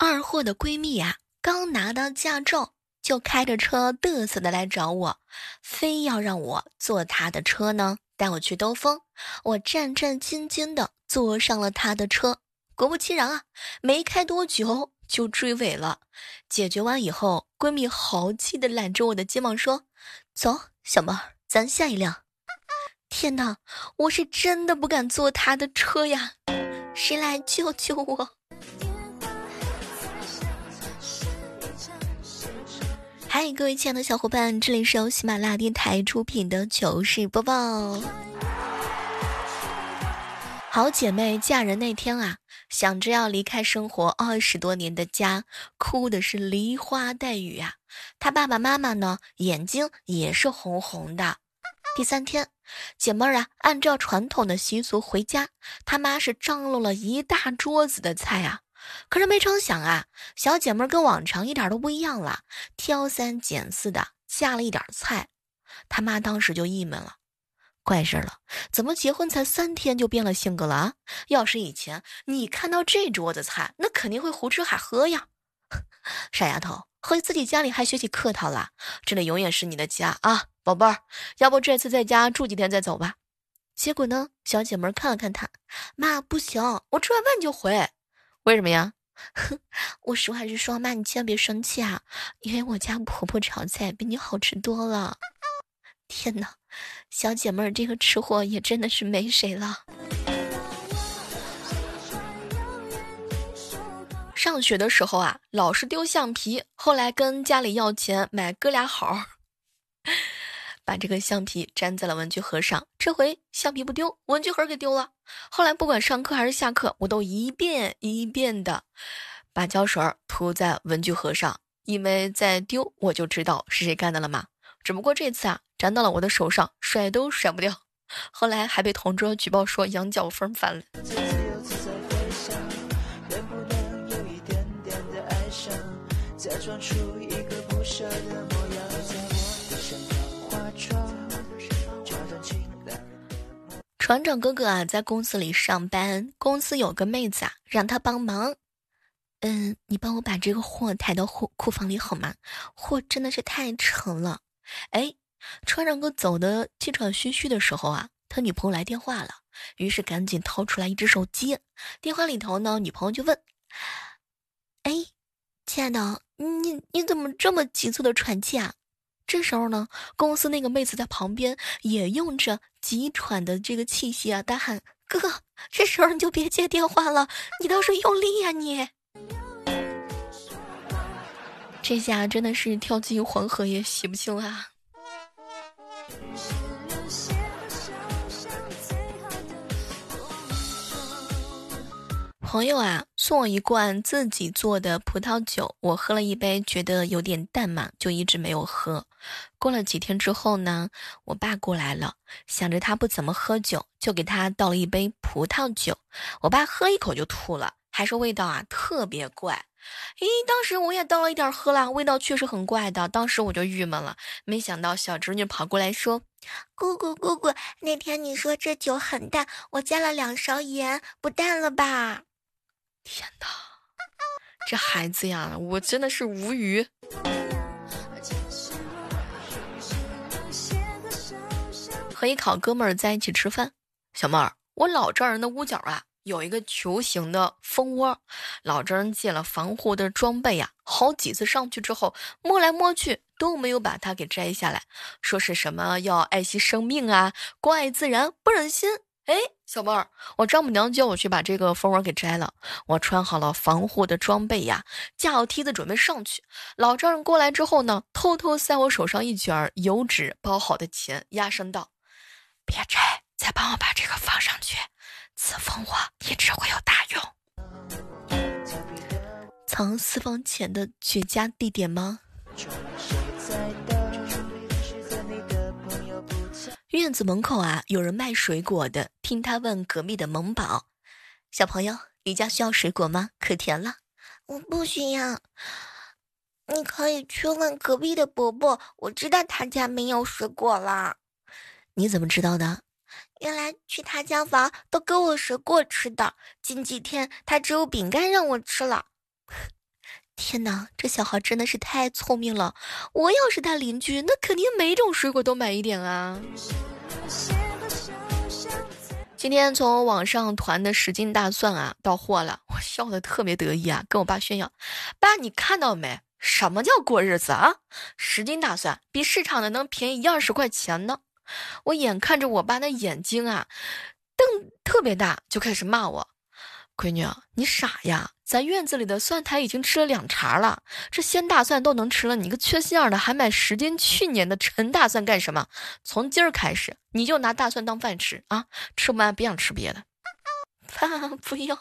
二货的闺蜜啊，刚拿到驾照，就开着车嘚瑟的来找我，非要让我坐她的车呢，带我去兜风。我战战兢兢的坐上了她的车，果不其然啊，没开多久就追尾了。解决完以后，闺蜜豪气的揽着我的肩膀说：“走，小妹儿，咱下一辆。”天哪，我是真的不敢坐她的车呀！谁来救救我？嗨，各位亲爱的小伙伴，这里是由喜马拉雅电台出品的糗事播报。好姐妹嫁人那天啊，想着要离开生活二十多年的家，哭的是梨花带雨啊。她爸爸妈妈呢，眼睛也是红红的。第三天，姐妹儿啊，按照传统的习俗回家，他妈是张罗了一大桌子的菜啊。可是没成想啊，小姐妹跟往常一点都不一样了，挑三拣四的加了一点菜，他妈当时就郁闷了，怪事了，怎么结婚才三天就变了性格了啊？要是以前你看到这桌子菜，那肯定会胡吃海喝呀。傻丫头，回自己家里还学起客套了，这里永远是你的家啊，宝贝儿，要不这次在家住几天再走吧？结果呢，小姐妹看了看他，妈不行，我吃完饭就回。为什么呀？我实话实说，妈，你千万别生气啊！因为我家婆婆炒菜比你好吃多了。天哪，小姐妹儿这个吃货也真的是没谁了。上学的时候啊，老是丢橡皮，后来跟家里要钱买哥俩好。把这个橡皮粘在了文具盒上，这回橡皮不丢，文具盒给丢了。后来不管上课还是下课，我都一遍一遍的把胶水涂在文具盒上，因为再丢我就知道是谁干的了嘛。只不过这次啊，粘到了我的手上，甩都甩不掉。后来还被同桌举报说羊角风烦了。船长哥哥啊，在公司里上班，公司有个妹子啊，让他帮忙。嗯，你帮我把这个货抬到货库房里好吗？货真的是太沉了。哎，船长哥走的气喘吁吁的时候啊，他女朋友来电话了，于是赶紧掏出来一只手机。电话里头呢，女朋友就问：“哎，亲爱的，你你怎么这么急促的喘气啊？”这时候呢，公司那个妹子在旁边也用着急喘的这个气息啊，大喊：“哥，这时候你就别接电话了，你倒是用力呀你！”这下真的是跳进黄河也洗不清啊。朋友啊，送我一罐自己做的葡萄酒，我喝了一杯，觉得有点淡嘛，就一直没有喝。过了几天之后呢，我爸过来了，想着他不怎么喝酒，就给他倒了一杯葡萄酒。我爸喝一口就吐了，还说味道啊特别怪。咦，当时我也倒了一点喝了，味道确实很怪的。当时我就郁闷了，没想到小侄女跑过来说：“姑姑姑姑，那天你说这酒很淡，我加了两勺盐，不淡了吧？”天哪，这孩子呀，我真的是无语。和一考哥们儿在一起吃饭，小妹儿，我老丈人的屋角啊有一个球形的蜂窝，老丈人借了防护的装备呀，好几次上去之后摸来摸去都没有把它给摘下来，说是什么要爱惜生命啊，关爱自然，不忍心。哎，小妹儿，我丈母娘叫我去把这个蜂窝给摘了。我穿好了防护的装备呀，架好梯子准备上去。老丈人过来之后呢，偷偷塞我手上一卷油纸包好的钱，压声道：“别摘，再帮我把这个放上去。此蜂窝一直会有大用。”藏私房钱的绝佳地点吗？院子门口啊，有人卖水果的。听他问隔壁的萌宝：“小朋友，你家需要水果吗？可甜了。”“我不需要。”“你可以去问隔壁的伯伯，我知道他家没有水果了。”“你怎么知道的？”“原来去他家玩都给我水果吃的。近几天他只有饼干让我吃了。”天哪，这小孩真的是太聪明了！我要是他邻居，那肯定每种水果都买一点啊。今天从网上团的十斤大蒜啊到货了，我笑得特别得意啊，跟我爸炫耀：“爸，你看到没？什么叫过日子啊？十斤大蒜比市场的能便宜一二十块钱呢！”我眼看着我爸那眼睛啊，瞪特别大，就开始骂我。闺女，你傻呀！咱院子里的蒜苔已经吃了两茬了，这鲜大蒜都能吃了，你个缺心眼的还买十斤去年的陈大蒜干什么？从今儿开始，你就拿大蒜当饭吃啊！吃不完别想吃别的。爸，不要。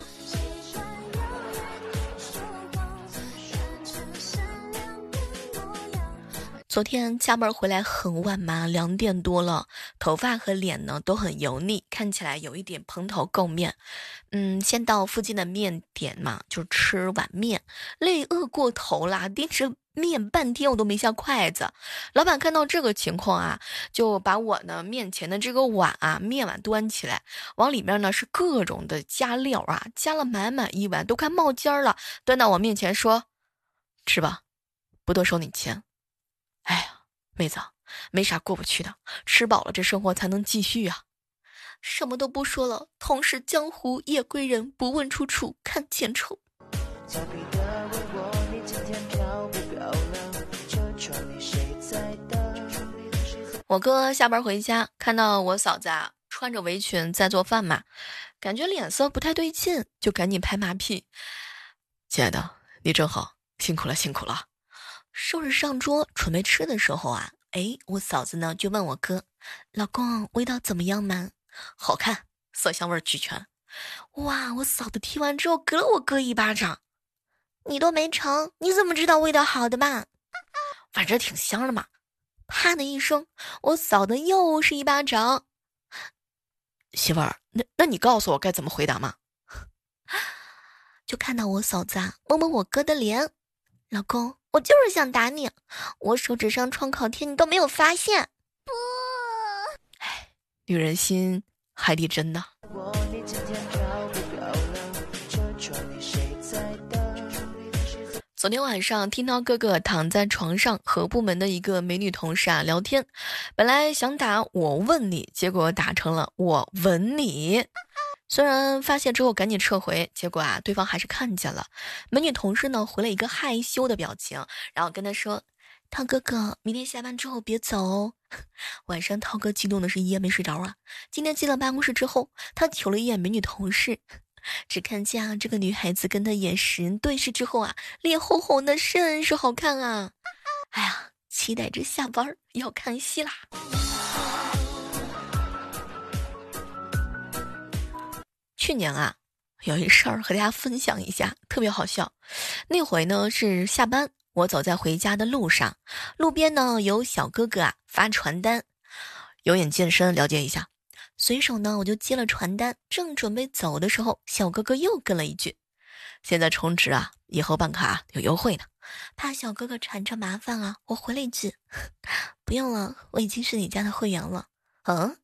昨天加班回来很晚嘛，两点多了，头发和脸呢都很油腻，看起来有一点蓬头垢面。嗯，先到附近的面点嘛，就吃碗面，累饿过头啦，盯着面半天我都没下筷子。老板看到这个情况啊，就把我呢面前的这个碗啊面碗端起来，往里面呢是各种的加料啊，加了满满一碗，都快冒尖了，端到我面前说：“吃吧，不多收你钱。”哎呀，妹子，没啥过不去的，吃饱了这生活才能继续啊！什么都不说了，同是江湖夜归人，不问出处看前程。我哥下班回家，看到我嫂子啊穿着围裙在做饭嘛，感觉脸色不太对劲，就赶紧拍马屁：“亲爱的，你真好，辛苦了，辛苦了。”收拾上桌准备吃的时候啊，哎，我嫂子呢就问我哥：“老公，味道怎么样嘛？好看，色香味俱全。”哇！我嫂子听完之后，给了我哥一巴掌：“你都没尝，你怎么知道味道好的嘛？反正挺香的嘛。”啪的一声，我嫂子又是一巴掌。媳妇儿，那那你告诉我该怎么回答嘛？就看到我嫂子啊摸摸我哥的脸，老公。我就是想打你，我手指上创口贴你都没有发现。不，哎，女人心海底针呐。昨天晚上听到哥哥躺在床上和部门的一个美女同事啊聊天，本来想打我问你，结果打成了我吻你。虽然发现之后赶紧撤回，结果啊，对方还是看见了。美女同事呢回了一个害羞的表情，然后跟他说：“涛哥哥，明天下班之后别走哦。”晚上涛哥激动的是一夜没睡着啊。今天进了办公室之后，他瞅了一眼美女同事，只看见啊这个女孩子跟他眼神对视之后啊，脸红红的，甚是好看啊。哎呀，期待着下班要看戏啦。去年啊，有一事儿和大家分享一下，特别好笑。那回呢是下班，我走在回家的路上，路边呢有小哥哥啊发传单，有眼健身了解一下。随手呢我就接了传单，正准备走的时候，小哥哥又跟了一句：“现在充值啊，以后办卡有优惠呢。”怕小哥哥缠着麻烦啊，我回了一句：“ 不用了，我已经是你家的会员了。”嗯，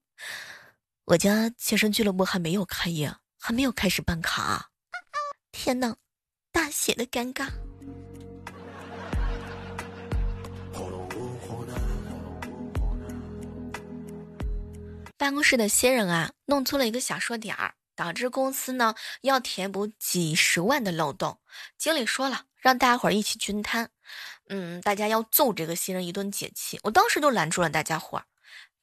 我家健身俱乐部还没有开业。还没有开始办卡，天哪，大写的尴尬。办公室的新人啊，弄错了一个小数点儿，导致公司呢要填补几十万的漏洞。经理说了，让大家伙儿一起均摊。嗯，大家要揍这个新人一顿解气。我当时就拦住了大家伙儿。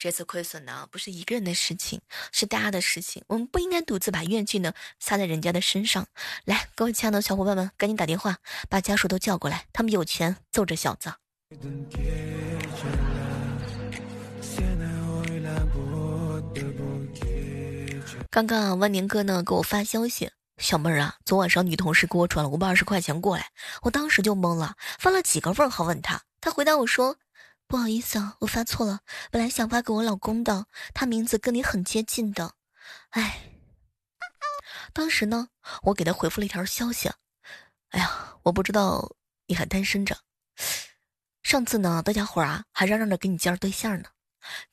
这次亏损呢，不是一个人的事情，是大家的事情。我们不应该独自把怨气呢撒在人家的身上。来，各位亲爱的小伙伴们，赶紧打电话把家属都叫过来，他们有钱揍这小子。刚刚啊万年哥呢给我发消息，小妹儿啊，昨晚上女同事给我转了五百二十块钱过来，我当时就懵了，发了几个问号问他，他回答我说。不好意思啊，我发错了，本来想发给我老公的，他名字跟你很接近的。哎，当时呢，我给他回复了一条消息，哎呀，我不知道你还单身着。上次呢，大家伙啊还嚷嚷着给你介绍对象呢，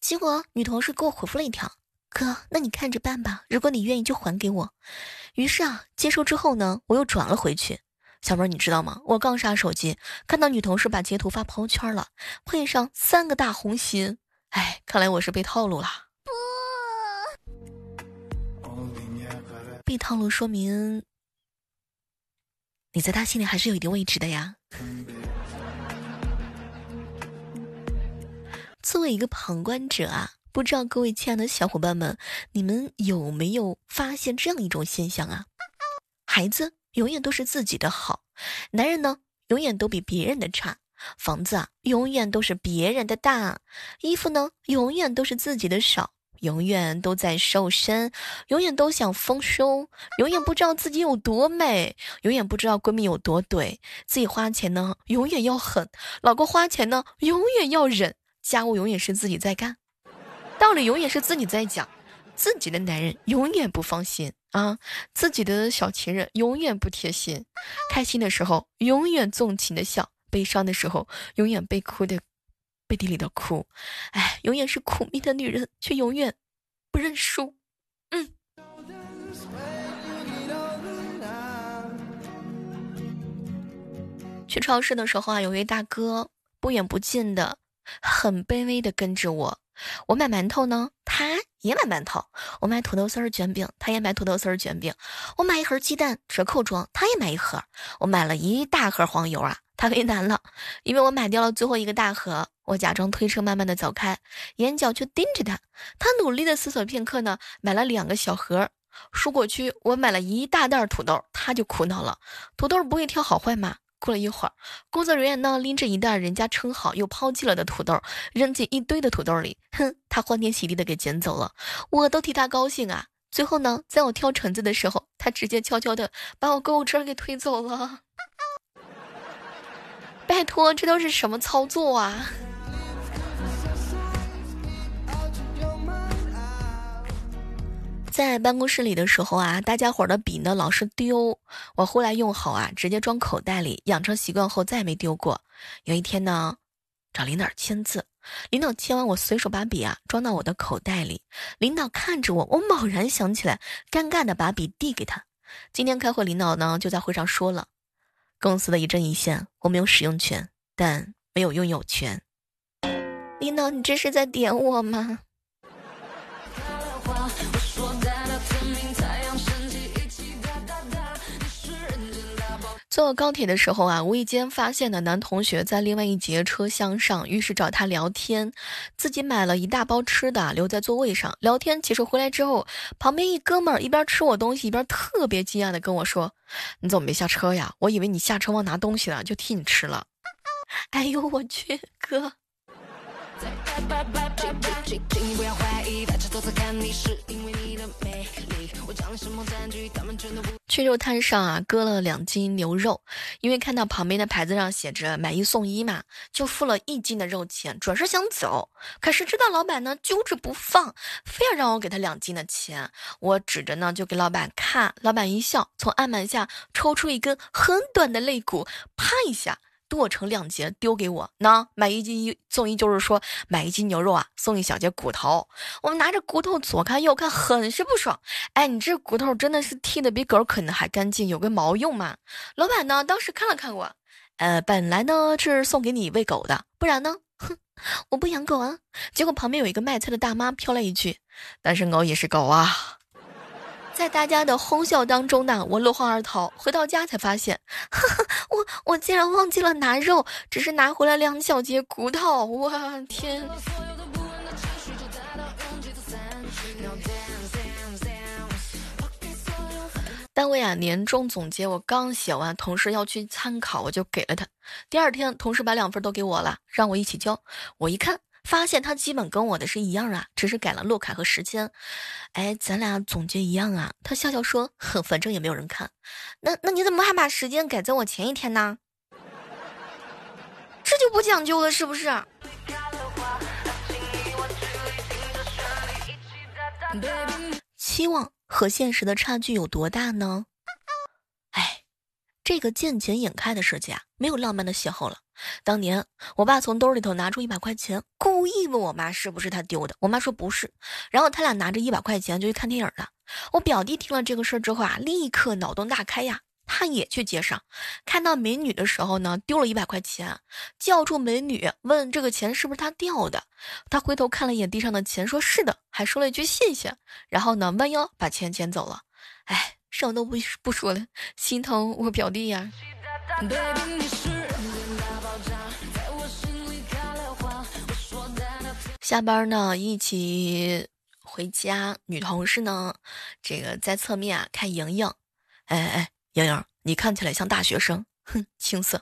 结果女同事给我回复了一条：哥，那你看着办吧，如果你愿意就还给我。于是啊，接收之后呢，我又转了回去。小妹儿，你知道吗？我刚刷手机，看到女同事把截图发朋友圈了，配上三个大红心。哎，看来我是被套路了。不，被套路说明你在他心里还是有一定位置的呀。作为一个旁观者啊，不知道各位亲爱的小伙伴们，你们有没有发现这样一种现象啊？孩子永远都是自己的好，男人呢永远都比别人的差，房子啊永远都是别人的大，衣服呢永远都是自己的少，永远都在瘦身，永远都想丰胸，永远不知道自己有多美，永远不知道闺蜜有多怼，自己花钱呢永远要狠，老公花钱呢永远要忍，家务永远是自己在干，道理永远是自己在讲。自己的男人永远不放心。啊，自己的小情人永远不贴心，开心的时候永远纵情的笑，悲伤的时候永远被哭的背地里的哭，哎，永远是苦命的女人，却永远不认输。嗯，去超市的时候啊，有位大哥不远不近的，很卑微的跟着我。我买馒头呢，他也买馒头；我买土豆丝儿卷饼，他也买土豆丝儿卷饼；我买一盒鸡蛋折扣装，他也买一盒；我买了一大盒黄油啊，他为难了，因为我买掉了最后一个大盒。我假装推车慢慢的走开，眼角却盯着他。他努力的思索片刻呢，买了两个小盒。蔬果区我买了一大袋土豆，他就苦恼了：土豆不会挑好坏吗？过了一会儿，工作人员呢拎着一袋人家称好又抛弃了的土豆，扔进一堆的土豆里。哼，他欢天喜地的给捡走了，我都替他高兴啊。最后呢，在我挑橙子的时候，他直接悄悄的把我购物车给推走了。拜托，这都是什么操作啊？在办公室里的时候啊，大家伙的笔呢老是丢，我后来用好啊，直接装口袋里，养成习惯后再也没丢过。有一天呢，找领导签字，领导签完，我随手把笔啊装到我的口袋里。领导看着我，我猛然想起来，尴尬的把笔递给他。今天开会，领导呢就在会上说了，公司的一针一线，我没有使用权，但没有拥有权。领导，你这是在点我吗？坐高铁的时候啊，无意间发现的男同学在另外一节车厢上，于是找他聊天。自己买了一大包吃的，留在座位上聊天。结束回来之后，旁边一哥们儿一边吃我东西，一边特别惊讶的跟我说：“你怎么没下车呀？我以为你下车忘拿东西了，就替你吃了。”哎呦我去，哥！去肉摊上啊，割了两斤牛肉，因为看到旁边的牌子上写着买一送一嘛，就付了一斤的肉钱，转身想走。可是知道老板呢揪着不放，非要让我给他两斤的钱。我指着呢就给老板看，老板一笑，从案板下抽出一根很短的肋骨，啪一下。剁成两截丢给我，那买一斤一送一，就是说买一斤牛肉啊，送一小节骨头。我们拿着骨头左看右看，很是不爽。哎，你这骨头真的是剃的比狗啃的还干净，有个毛用吗？老板呢，当时看了看我，呃，本来呢是送给你喂狗的，不然呢，哼，我不养狗啊。结果旁边有一个卖菜的大妈飘来一句：“单身狗也是狗啊。”在大家的哄笑当中呢，我落荒而逃。回到家才发现，哈哈，我我竟然忘记了拿肉，只是拿回来两小节骨头。我天！单位啊，年终总结我刚写完，同事要去参考，我就给了他。第二天，同事把两份都给我了，让我一起交。我一看。发现他基本跟我的是一样啊，只是改了落卡和时间。哎，咱俩总结一样啊。他笑笑说：“哼，反正也没有人看。”那那你怎么还把时间改在我前一天呢？这就不讲究了，是不是？期望和现实的差距有多大呢？这个见钱眼开的世界啊，没有浪漫的邂逅了。当年，我爸从兜里头拿出一百块钱，故意问我妈是不是他丢的。我妈说不是，然后他俩拿着一百块钱就去看电影了。我表弟听了这个事儿之后啊，立刻脑洞大开呀，他也去街上，看到美女的时候呢，丢了一百块钱，叫住美女，问这个钱是不是他掉的。他回头看了一眼地上的钱，说是的，还说了一句谢谢，然后呢，弯腰把钱捡走了。哎，什么都不不说了，心疼我表弟呀。下班呢，一起回家，女同事呢，这个在侧面啊看莹莹，哎哎。莹莹，你看起来像大学生，哼，青涩。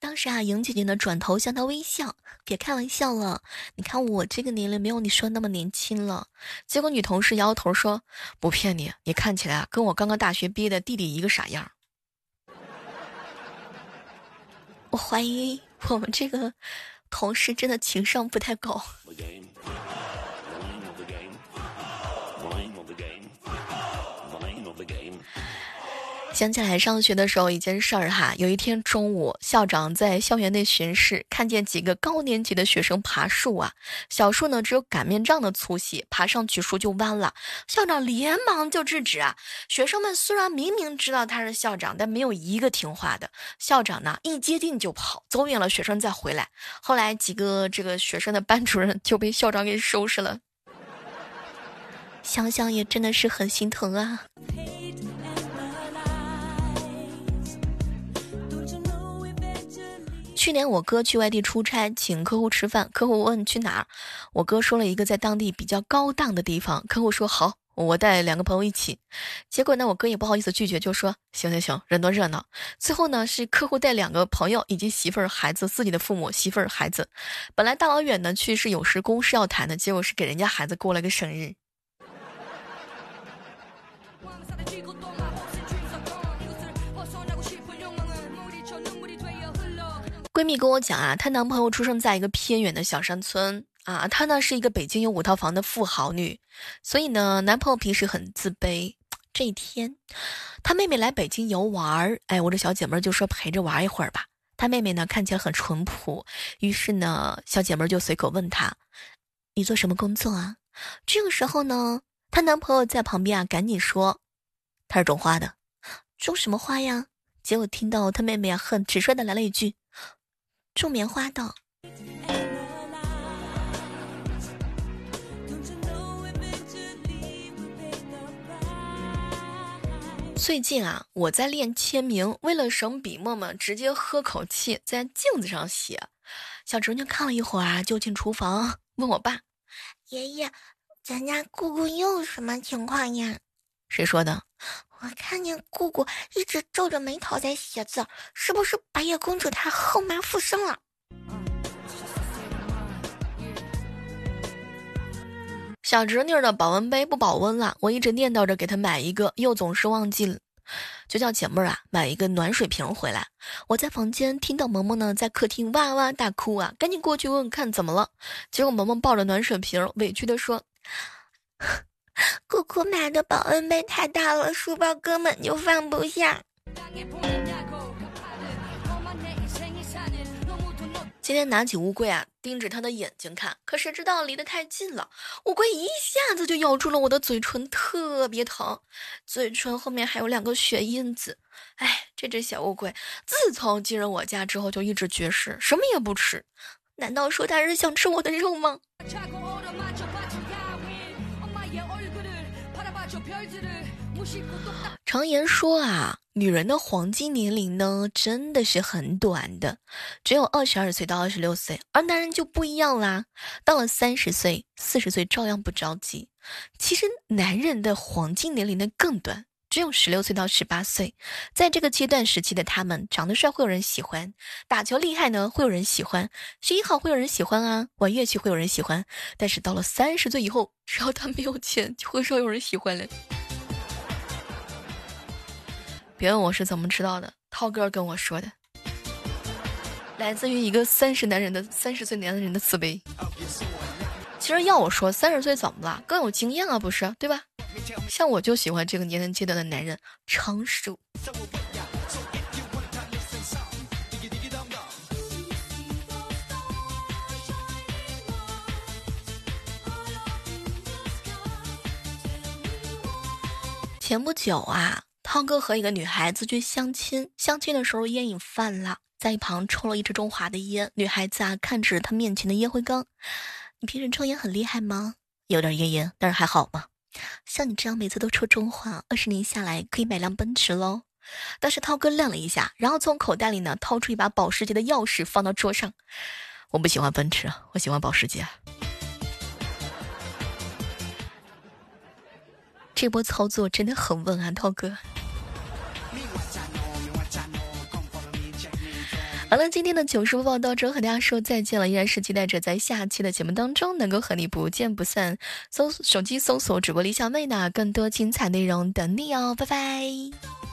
当时啊，莹姐姐呢转头向他微笑，别开玩笑了，你看我这个年龄没有你说那么年轻了。结果女同事摇摇头说：“不骗你，你看起来啊，跟我刚刚大学毕业的弟弟一个傻样。”我怀疑我们这个同事真的情商不太高。想起来上学的时候一件事儿哈，有一天中午，校长在校园内巡视，看见几个高年级的学生爬树啊，小树呢只有擀面杖的粗细，爬上去树就弯了。校长连忙就制止啊，学生们虽然明明知道他是校长，但没有一个听话的。校长呢一接近就跑，走远了学生再回来。后来几个这个学生的班主任就被校长给收拾了。想想也真的是很心疼啊。去年我哥去外地出差，请客户吃饭，客户问去哪儿，我哥说了一个在当地比较高档的地方，客户说好，我带两个朋友一起。结果呢，我哥也不好意思拒绝，就说行行行，人多热闹。最后呢，是客户带两个朋友以及媳妇儿、孩子，自己的父母、媳妇儿、孩子。本来大老远的去是有事公事要谈的，结果是给人家孩子过了个生日。闺蜜跟我讲啊，她男朋友出生在一个偏远的小山村啊，她呢是一个北京有五套房的富豪女，所以呢，男朋友平时很自卑。这一天，她妹妹来北京游玩儿，哎，我这小姐妹就说陪着玩一会儿吧。她妹妹呢看起来很淳朴，于是呢，小姐妹就随口问她：“你做什么工作啊？”这个时候呢，她男朋友在旁边啊，赶紧说：“他是种花的，种什么花呀？”结果听到她妹妹啊，很直率的来了一句。种棉花的。最近啊，我在练签名，为了省笔墨嘛，直接喝口气在镜子上写。小侄女看了一会儿啊，就进厨房问我爸：“爷爷，咱家姑姑又什么情况呀？”谁说的？我看见姑姑一直皱着眉头在写字，是不是白夜公主她后妈附身了？小侄女的保温杯不保温了，我一直念叨着给她买一个，又总是忘记，就叫姐妹儿啊买一个暖水瓶回来。我在房间听到萌萌呢在客厅哇哇大哭啊，赶紧过去问看怎么了。结果萌萌抱着暖水瓶，委屈的说。姑姑买的保温杯太大了，书包根本就放不下。今天拿起乌龟啊，盯着它的眼睛看，可谁知道离得太近了，乌龟一下子就咬住了我的嘴唇，特别疼，嘴唇后面还有两个血印子。哎，这只小乌龟自从进入我家之后就一直绝食，什么也不吃。难道说它是想吃我的肉吗？常言说啊，女人的黄金年龄呢，真的是很短的，只有二十二岁到二十六岁。而男人就不一样啦，到了三十岁、四十岁照样不着急。其实男人的黄金年龄呢更短，只有十六岁到十八岁。在这个阶段时期的他们，长得帅会有人喜欢，打球厉害呢会有人喜欢，学习好会有人喜欢啊，玩乐器会有人喜欢。但是到了三十岁以后，只要他没有钱，就很少有人喜欢了。别问我是怎么知道的，涛哥跟我说的，来自于一个三十男人的三十岁男人的慈悲。其实要我说，三十岁怎么了？更有经验啊，不是对吧？像我就喜欢这个年龄阶段的男人，成熟。前不久啊。涛哥和一个女孩子去相亲，相亲的时候烟瘾犯了，在一旁抽了一支中华的烟。女孩子啊，看着他面前的烟灰缸，你平时抽烟很厉害吗？有点烟烟，但是还好嘛。像你这样每次都抽中华，二十年下来可以买辆奔驰喽。但是涛哥愣了一下，然后从口袋里呢掏出一把保时捷的钥匙放到桌上。我不喜欢奔驰，我喜欢保时捷。这波操作真的很稳啊，涛哥。好了，今天的糗事播报到这，和大家说再见了。依然是期待着在下期的节目当中能够和你不见不散。搜手机搜索主播李小妹呢，更多精彩内容等你哦，拜拜。